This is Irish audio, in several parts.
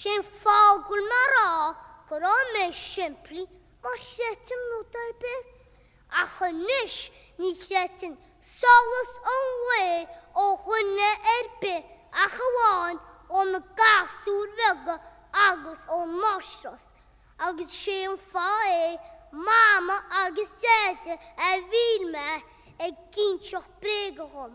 Sin fágtha le rá go raibh mé simplí mar chreidtinn rud ar bith, ach anois ní chreidtinn solas an lae ó dhuine ar bith ach amháin ó na gasúir bheaga agus ón máistreás, agus sé an fáth é Mama agus Deaide a mhill mé ag inseacht bréaga dhom.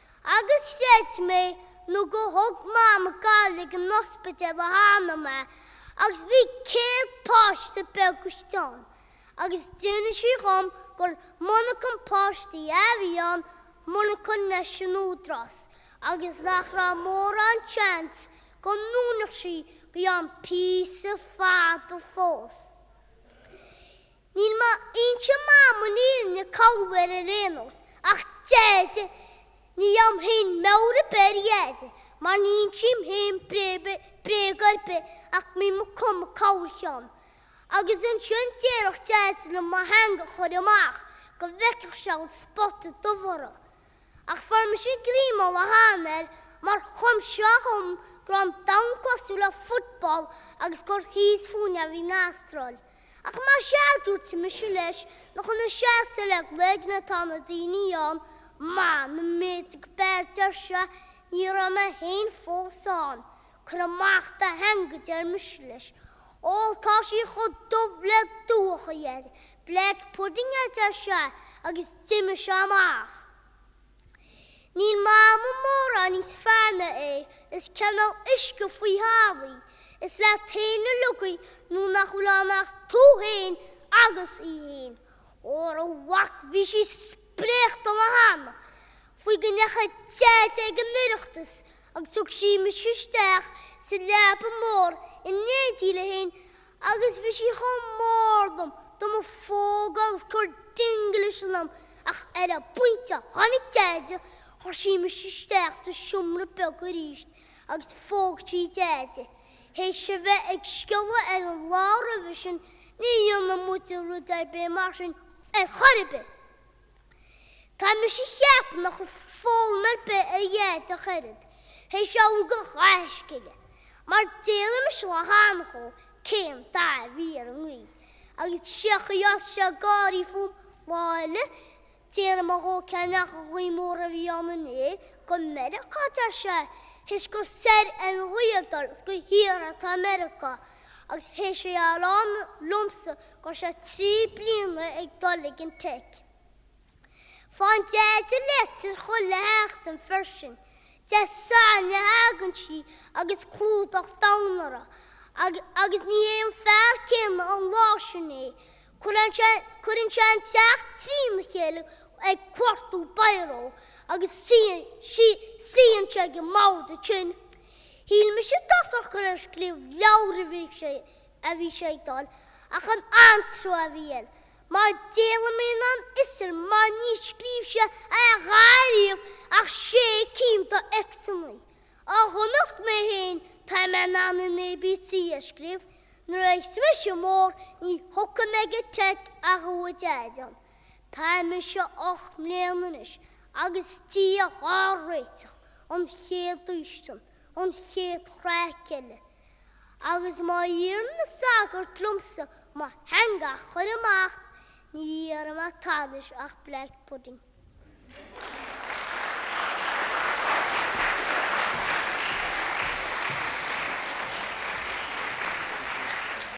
Agus chreid mé nó gur thug Mam gal ag an ospidéal a theannadh mé agus bhí céad páiste beag istigh ann agus d'inis sí dhom gur monarchan páistí a bhí ann, monarchan leis an Údarás, agus nach raibh mórán seans go ndúnfadh sí go ceann píosa fada fós. Níl mo fhoinse m'am an fhírinne callmhair ar aon nós, ach deaide, ní dheam féin meabhair ar bith ar dheaide, mar ní insím féin bréag ar bith ach mi mo cuma cabhaircheann. Agus ansin déarfadh deaide liom mo theanga a chur amach go bhfeicfeadh sé an spota dubh orthu. Ach fuair mise greim olaháin air mar chum sé dhom go raibh an domhan cosúil le football agus gur thíos fúinn a bhí an Astráil. Ach más ea, a dúirt mise leis, nach in a shaol sa leaglaigne atá na daoine ann, maith nó méadaigh b'fhearr deir sé, ní raibh mé féin fós ann. Cuir amach do theanga, a deir mise leis, ól tá sí chomh dubh le dubhach, a Dheaide, black pudding, a deir sé, agus d'imigh sé amach. Níl m'anam mórán níos fearr na é, is cineál uisce faoi thalamh í, is leat fhéin a liogaigh nó nach bhfuil ann ach tú fhéin agus í fhéin. Óra a mhac bhí sí spréachta le hana faoi go ndeacha teite ag an Oireachtas agus thug sí mise isteach sa leaba mór in éindí lei fhéin Agus bhí sí chomh mór dom, do mo phógadh agus cur dinglis anam, ach ar an bpointe tháinig Deaide, chuir sí mise isteach sa seomra beag arís agus phóg sí Deaide. Théis a bheith ag sciolladh ar an lá roimhe sin, ní dhéanann muide rud ar bith mar sin ar chor ar bith! Tá mise ag ceapadh nach bhfuil fonn ar bith ar Yeats ach oiread, théis a fhágail ghaisce aige, mar déarfaimis le haincheo cén dath a bhí ar an ngaoth, agus thiocfadh as seo gáirí fúm lá eile, déarfaidh mo dhóceanneach an ghaoth mór a bhí ann inné, go Meiriocá, deir sé, théis gur soir ar an ghaoth ag dul is gur thiar atá Meiriocá, agus théis é a rá liomsa, go raibh trí bliana ag dul ag an tech. Fán dteideal i Leitir Choll le theacht an phersian death sign a thagann sí agus clúdach donn orthu agus ní hé an fear céanna an lá sin é, cuireann sé an teach trína chéile ag cuartú Biro agus suíonn sé ag an mbord ansin. Shíl mise i dtosach go raibh scríobh leabhair a bhí sé a bhí sé ag dul ach an antrua a bhí air mar d'éalaigh mé in am isr mar níor scríobh sé a dhath ariamh ach sé cinn do X-annaí. Ó dhonacht mé féin tá mé in ann an ABC a scríobh, nuair a fheicfidh mise mór ní thiocfaidh mé go teic a dhúid a fhad ann. Táim mise ocht mbliana anois agus Dia dhár réiteach an chéad fhaoistin, an chéad chraic eile. Agus má iarrann na sagairt liomsa mo theanga a chur amach, ní iarraim a tada anois ach black pudding.